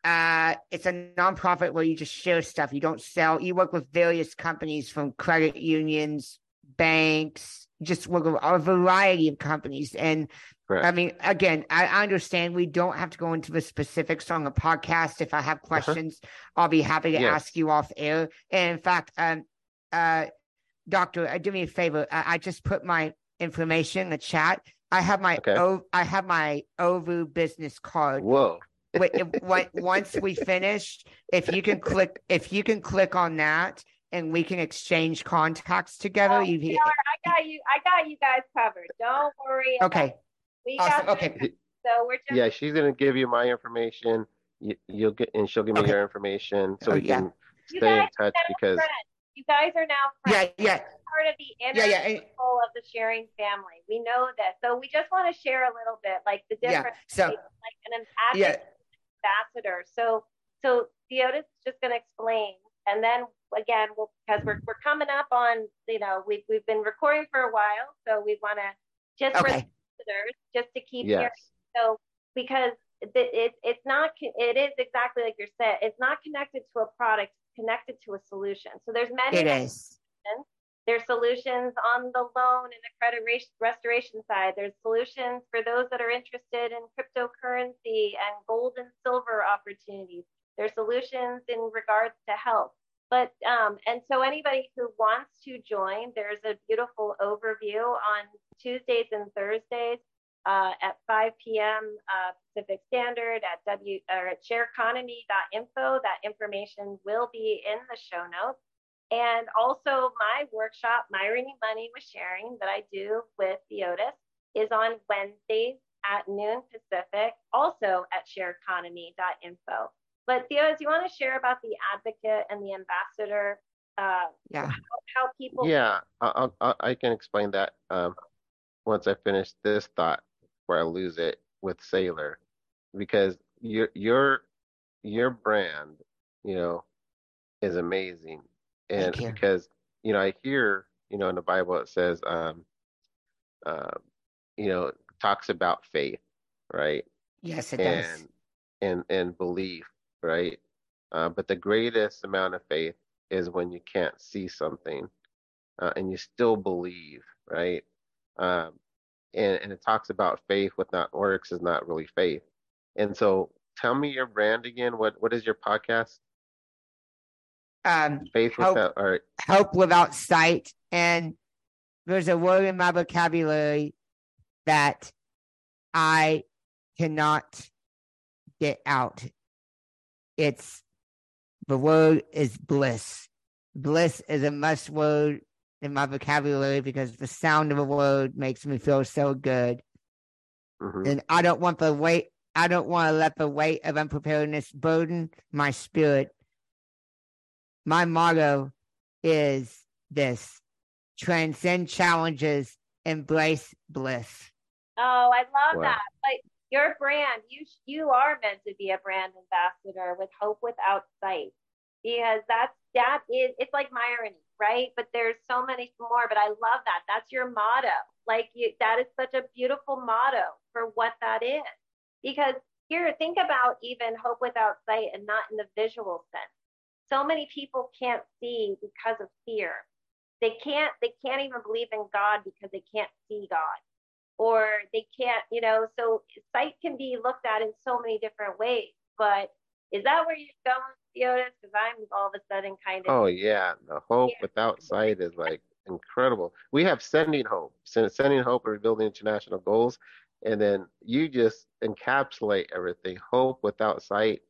uh it's a nonprofit where you just share stuff. You don't sell. You work with various companies from credit unions, banks, just work with a variety of companies. And Correct. I mean, again, I I understand we don't have to go into the specifics on the podcast. If I have questions, I'll be happy to Uh-huh. Ask you off air. And in fact, um, uh, doctor, uh, do me a favor. I, I just put my information in the chat. I have my Okay. o, I have my OVOU business card. Whoa. Wait, [LAUGHS] if- what- once we finish, if you can click, if you can click on that, and we can exchange contacts together. Oh, you, Saylor, I got you. I got you guys covered. Don't worry. okay? We Awesome. got Okay. this. So we're just Yeah, she's gonna give you my information. You, you'll get, and she'll give me Okay. your information so Oh, we yeah. can You stay in touch because friends. You guys are now friends. Yeah, yeah, Part of the inner yeah, yeah. and- circle of the sharing family. We know this. So we just want to share a little bit, like the Yeah. So like an yeah, ambassador. So so Theodis is just going to explain, and then again, we'll, because we're we're coming up on, you know, we've we've been recording for a while, so we want to just okay. listeners, just to keep yes, hearing. So because it, it it's not it is exactly like you're saying. It's not connected to a product, connected to a solution. So there's many It is. there's solutions on the loan and the credit res- restoration side. There's solutions for those that are interested in cryptocurrency and gold and silver opportunities. There's solutions in regards to health. But um, and so anybody who wants to join, there's a beautiful overview on Tuesdays and Thursdays uh, at 5 p.m. Uh, Pacific Standard at w or at. That information will be in the show notes. And also my workshop, Myrony Money with Sharing, that I do with Theodis, is on Wednesdays at noon Pacific, also at shareconomy.info. But Theodis, you want to share about the advocate and the ambassador, uh, Yeah. how, how people yeah. I, I I can explain that um, once I finish this thought, where I lose it with Saylor, because your your your brand, you know, is amazing, and you. because you know I hear you know in the Bible it says um, uh, you know talks about faith, right? Yes, it does. and and and belief, right? Uh, but the greatest amount of faith is when you can't see something, uh, and you still believe, right? Um, and and it talks about faith without works is not really faith. And so, tell me your brand again. What what is your podcast? Um, Faith without or hope without sight. And there's a word in my vocabulary that I cannot get out. It's the word is bliss. Bliss is a must word in my vocabulary because the sound of a word makes me feel so good. Mhm. And I don't want the weight, I don't want to let the weight of unpreparedness burden my spirit. My motto is this transcend challenges, embrace bliss. Oh, I love Wow. that. Like your brand, you you are meant to be a brand ambassador with hope without sight, because that's that is it's like irony, right? But there's so many more. But I love that. That's your motto. Like you, that is such a beautiful motto for what that is. Because here, think about even hope without sight, and not in the visual sense. So many people can't see because of fear. They can't. They can't even believe in God because they can't see God or they can't, you know, so sight can be looked at in so many different ways. But is that where you're going, Theodis? Because I'm all of a sudden kind of Oh yeah, the hope Yeah. without sight is like incredible. We have sending hope, sending hope, and rebuilding international goals, and then you just encapsulate everything. Hope without sight,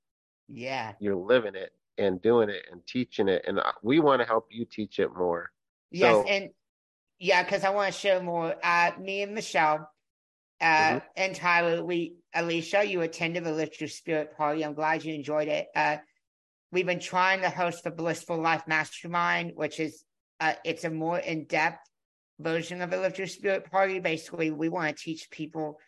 Yeah. you're living it and doing it and teaching it, and uh, we want to help you teach it more. Yes, So- and yeah, because I want to share more. Uh, me and Michelle, uh, Mhm. and Tyler, we Alysha, you attended the Lift Your Spirit party. I'm glad you enjoyed it. Uh, we've been trying to host the Blissful Life Mastermind, which is uh, it's a more in depth version of the Lift Your Spirit party. Basically, we want to teach people.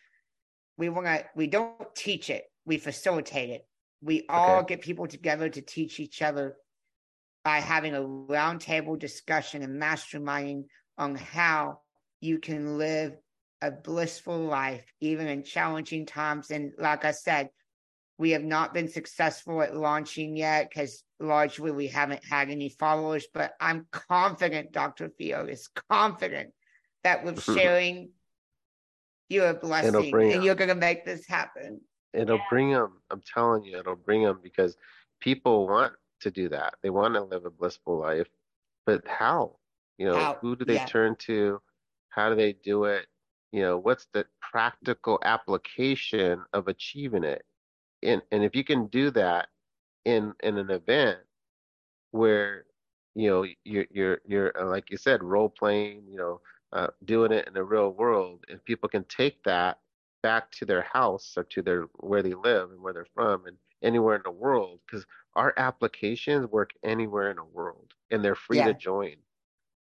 We want to. We don't teach it. We facilitate it. We all get people together to teach each other by having a roundtable discussion and masterminding on how you can live a blissful life, even in challenging times. And like I said, we have not been successful at launching yet because largely we haven't had any followers. But I'm confident, Dr. Theo is confident that with hmm. sharing, you're a blessing and you're going to make this happen. It'll Yeah. bring them. I'm telling you, it'll bring them because people want to do that. They want to live a blissful life, but how? You know, How? who do they Yeah. turn to? How do they do it? You know, what's the practical application of achieving it? And and if you can do that in in an event where you know you're you're you're uh, like you said role playing, you know, uh, doing it in the real world, and people can take that back to their house or to their where they live and where they're from and anywhere in the world because our applications work anywhere in the world and they're free Yeah. to join.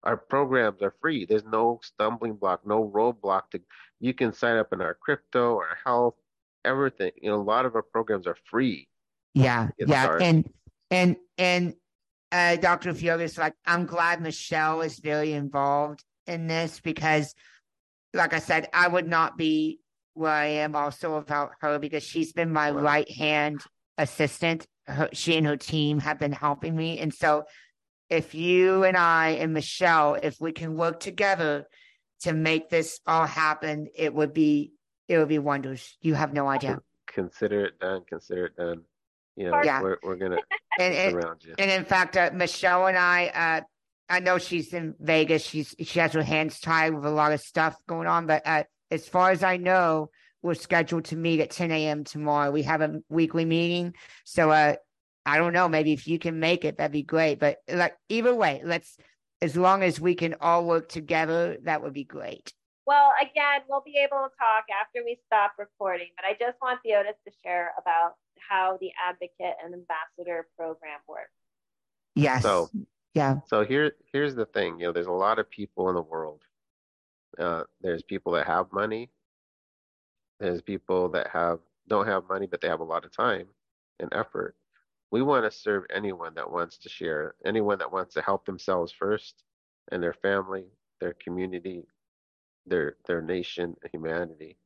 Our programs are free. There's no stumbling block, no roadblock to you can sign up in our crypto, our health, everything. You know, a lot of our programs are free. Yeah, yeah, started. and and and uh, Dr. Theodis, like I'm glad Michelle is very involved in this because, like I said, I would not be where I am also without her because she's been my Wow. right hand assistant. Her, she and her team have been helping me, and so if you and I and Michelle, if we can work together to make this all happen, it would be it would be wonders. You have no idea. Consider it done. Consider it done. You know, Yeah. we're we're gonna [LAUGHS] And, and surround you. And in fact, uh, Michelle and I, uh, I know she's in Vegas. She's she has her hands tied with a lot of stuff going on. But uh, as far as I know, we're scheduled to meet at 10 a.m. tomorrow. We have a weekly meeting, so uh, I don't know. Maybe if you can make it, that'd be great. But like either way, let's as long as we can all work together, that would be great. Well, again, we'll be able to talk after we stop recording, but I just want Theodis to share about how the advocate and ambassador program works. Yes. So- yeah. So here, here's the thing. You know, there's a lot of people in the world. Uh, there's people that have money. There's people that have don't have money, but they have a lot of time and effort. We want to serve anyone that wants to share, anyone that wants to help themselves first, and their family, their community, their their nation, humanity,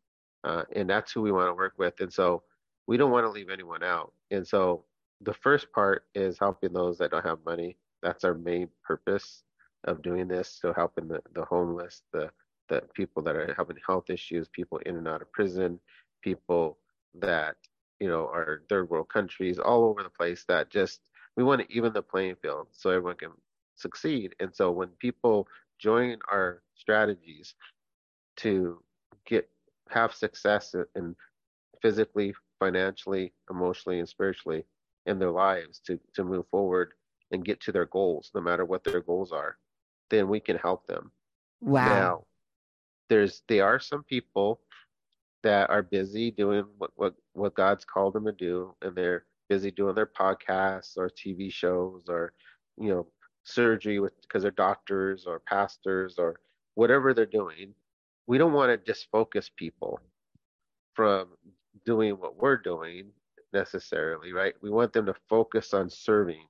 uh, and that's who we want to work with. And so we don't want to leave anyone out. And so the first part is helping those that don't have money. That's our main purpose of doing this. So helping the, the homeless, the the people that are having health issues, people in and out of prison, people that you know our third world countries all over the place that just we want to even the playing field so everyone can succeed. And so when people join our strategies to get have success in physically, financially, emotionally, and spiritually, in their lives to to move forward and get to their goals, no matter what their goals are, then we can help them. Wow. Now, there's there are some people that are busy doing what, what, what God's called them to do, and they're busy doing their podcasts or TV shows or, you know, surgery with because they're doctors or pastors or whatever they're doing. We don't want to disfocus people from doing what we're doing necessarily, right? We want them to focus on serving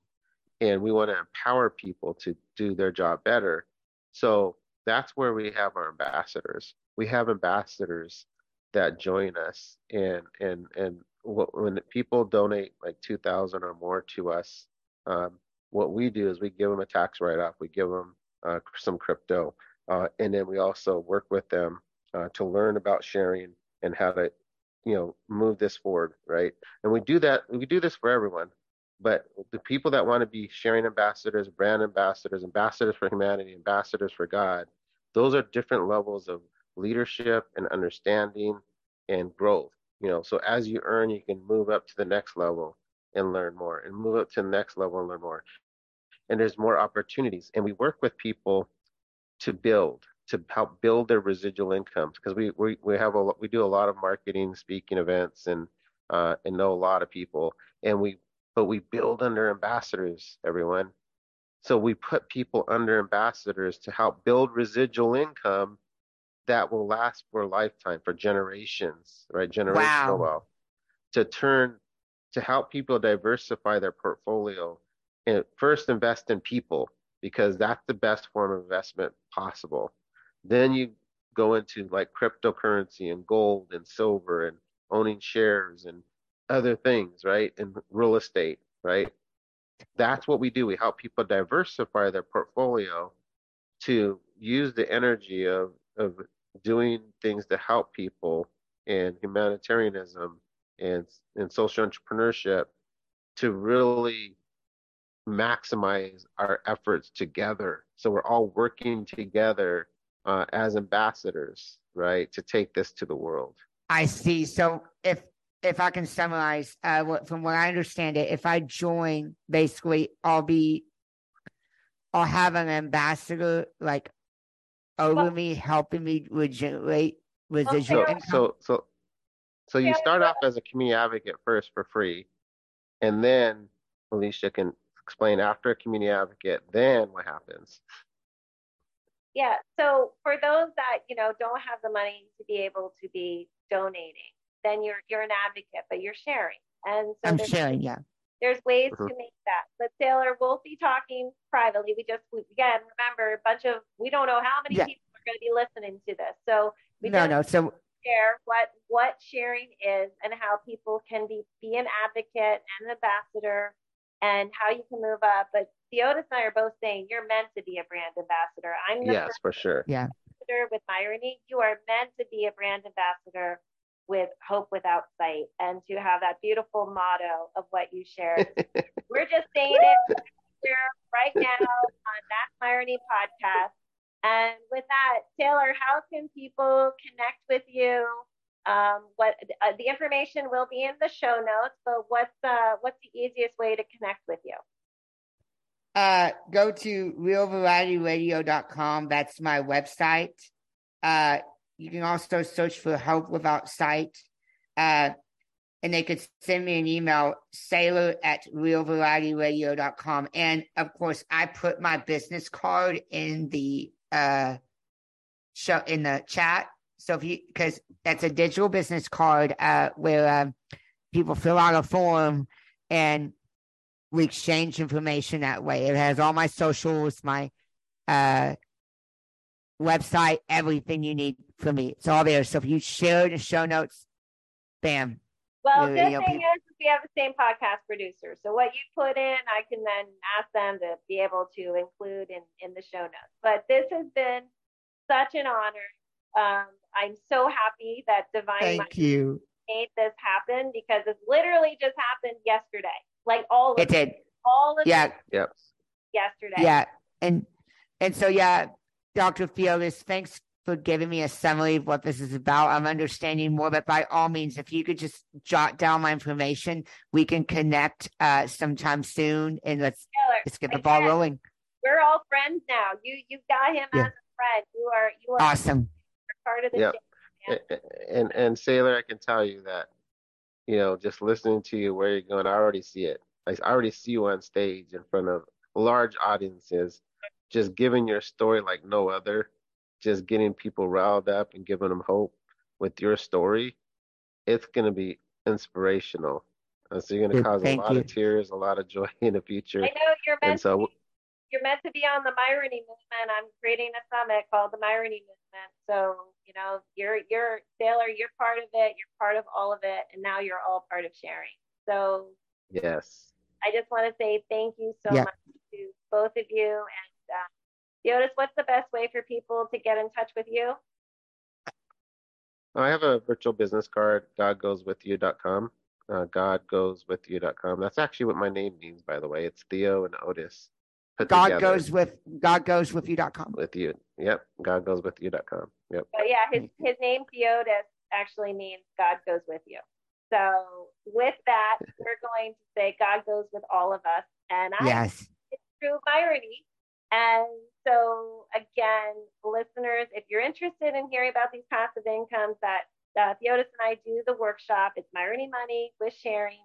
and we want to empower people to do their job better. So that's where we have our ambassadors. We have ambassadors that join us and and and when people donate like 2000 or more to us um, what we do is we give them a tax write-off we give them uh, some crypto uh, and then we also work with them uh, to learn about sharing and how to you know move this forward right? And we do that we do this for everyone but the people that want to be sharing ambassadors brand ambassadors ambassadors for humanity ambassadors for god those are different levels of leadership and understanding and growth. You know, so as you earn, you can move up to the next level and learn more, and move up to the next level and learn more. And there's more opportunities. And we work with people to build, to help build their residual incomes, because we we we have a we do a lot of marketing, speaking events, and uh, and know a lot of people, and we but we build under ambassadors, everyone. So we put people under ambassadors to help build residual income that will last for a lifetime, for generations, right? Generational wow. wealth. To turn to help people diversify their portfolio and first invest in people because that's the best form of investment possible. Then you go into like cryptocurrency and gold and silver and owning shares and other things, right? And real estate, right? That's what we do. We help people diversify their portfolio to use the energy of of doing things to help people and humanitarianism and and social entrepreneurship to really maximize our efforts together. So we're all working together uh, as ambassadors, right, to take this to the world. I see. So if if I can summarize, uh, from what I understand it, if I join, basically, I'll be, I'll have an ambassador like over well, me, helping me regenerate residual so, income. So, so, so you start off as a community advocate first for free, and then Alysha can explain after a community advocate, then what happens. Yeah. So for those that you know don't have the money to be able to be donating, then you're you're an advocate, but you're sharing. And so I'm sharing. Yeah. There's ways mm-hmm. to make that. But Saylor, we'll be talking privately. We just, we, again, remember a bunch of, we don't know how many yeah. people are going to be listening to this. So we no, no. So share what, what sharing is and how people can be, be an advocate and an ambassador and how you can move up. But Theodis and I are both saying you're meant to be a brand ambassador. I'm yes, for sure. Yeah. With Myrony, you are meant to be a brand ambassador with hope without sight and to have that beautiful motto of what you shared. [LAUGHS] We're just saying it here right now on That Myrony podcast. And with that, Saylor, how can people connect with you? Um, what uh, the information will be in the show notes, but what's uh, what's the easiest way to connect with you? Uh, go to realvarietyradio.com. That's my website. Uh, you can also search for Hope Without Sight. Uh, and they could send me an email, saylor at realvarietyradio.com. And of course, I put my business card in the uh, show in the chat. So if you, because that's a digital business card uh, where uh, people fill out a form and we exchange information that way. It has all my socials, my uh, website, everything you need for me. It's all there. So if you share the show notes, bam. Well, the good thing is we have the same podcast producer. So what you put in, I can then ask them to be able to include in, in the show notes. But this has been such an honor. Um, I'm so happy that Divine Thank you. made this happen because it literally just happened yesterday. Like all of it did. All of yeah. Yep. Yesterday. Yeah. And and so yeah, Dr. Theodis, thanks for giving me a summary of what this is about. I'm understanding more, but by all means, if you could just jot down my information, we can connect uh, sometime soon and let's Saylor, let's get the ball again, rolling. We're all friends now. You you got him Yeah. as a friend. You are you are Awesome. part of the Yep. team. A- And and Saylor, I can tell you that, you know, just listening to you where you're going, I already see it. I I already see you on stage in front of large audiences, just giving your story like no other, just getting people riled up and giving them hope with your story. It's going to be inspirational. And so you're going to cause a lot you. of tears, a lot of joy [LAUGHS] in the future. I know you're And meant so to be, you're meant to be on the Myrony movement. I'm creating a summit called the Myrony movement. So, you know, you're you're Saylor, you're part of it, you're part of all of it, and now you're all part of sharing. So yes. I just want to say thank you so Yeah. much to both of you. And Theodis, what's the best way for people to get in touch with you? I have a virtual business card, godgoeswithyou.com. Uh, godgoeswithyou.com. That's actually what my name means, by the way. It's Theo and Otis put God together goes with God goes with you.com. with you. Yep. God goes with Godgoeswithyou.com. Yep. But yeah, his, his name Theodis actually means God goes with you. So with that, [LAUGHS] we're going to say God goes with all of us. And I Yes. it's through Myrony. And so, again, listeners, if you're interested in hearing about these passive incomes that uh, Theodis and I do the workshop, it's Myrony Money with Sharing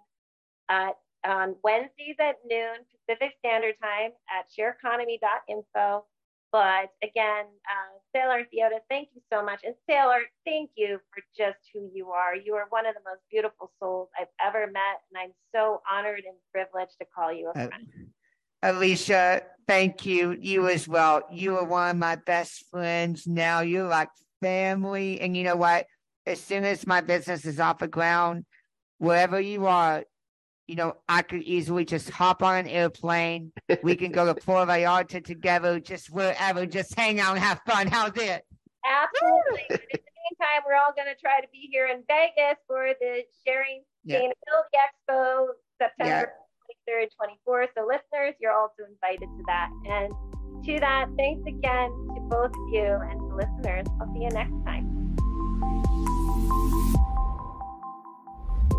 uh, on Wednesdays at noon Pacific Standard Time at shareconomy.info. But again, uh, Saylor Theodis, thank you so much. And Saylor, thank you for just who you are. You are one of the most beautiful souls I've ever met. And I'm so honored and privileged to call you a Uh, friend. Alysha, thank you. You as well. You are one of my best friends now. You're like family. And you know what? As soon as my business is off the ground, wherever you are, you know, I could easily just hop on an airplane. We can go to [LAUGHS] Puerto Vallarta together, just wherever, just hang out and have fun. How's it? Absolutely. but in the meantime, we're all going to try to be here in Vegas for the Sharing Yeah. Sustainability Expo, September 23rd, 24th. So, listeners, you're also invited to that. And to that, thanks again to both of you and to listeners. I'll see you next time.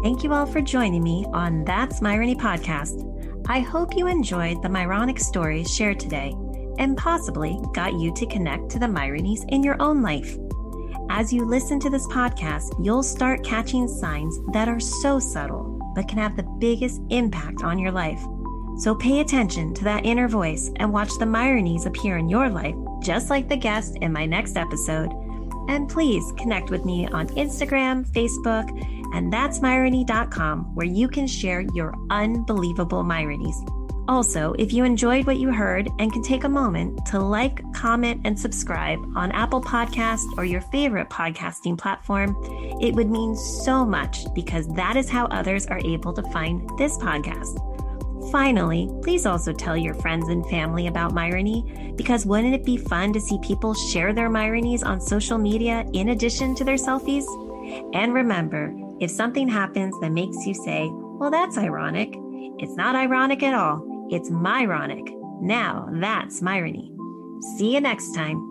Thank you all for joining me on That's Myrony podcast. I hope you enjoyed the Myronic stories shared today and possibly got you to connect to the Myronies in your own life. As you listen to this podcast, you'll start catching signs that are so subtle but can have the biggest impact on your life. So pay attention to that inner voice and watch the Myronies appear in your life, just like the guest in my next episode. And please connect with me on Instagram, Facebook, and that's myrony.com, where you can share your unbelievable Myronies. Also, if you enjoyed what you heard and can take a moment to like, comment, and subscribe on Apple Podcast or your favorite podcasting platform, it would mean so much because that is how others are able to find this podcast. Finally, please also tell your friends and family about Myrony because wouldn't it be fun to see people share their Myronies on social media in addition to their selfies? And remember, if something happens that makes you say, well, that's ironic, it's not ironic at all. It's Myronic. Now that's Myrony. See you next time.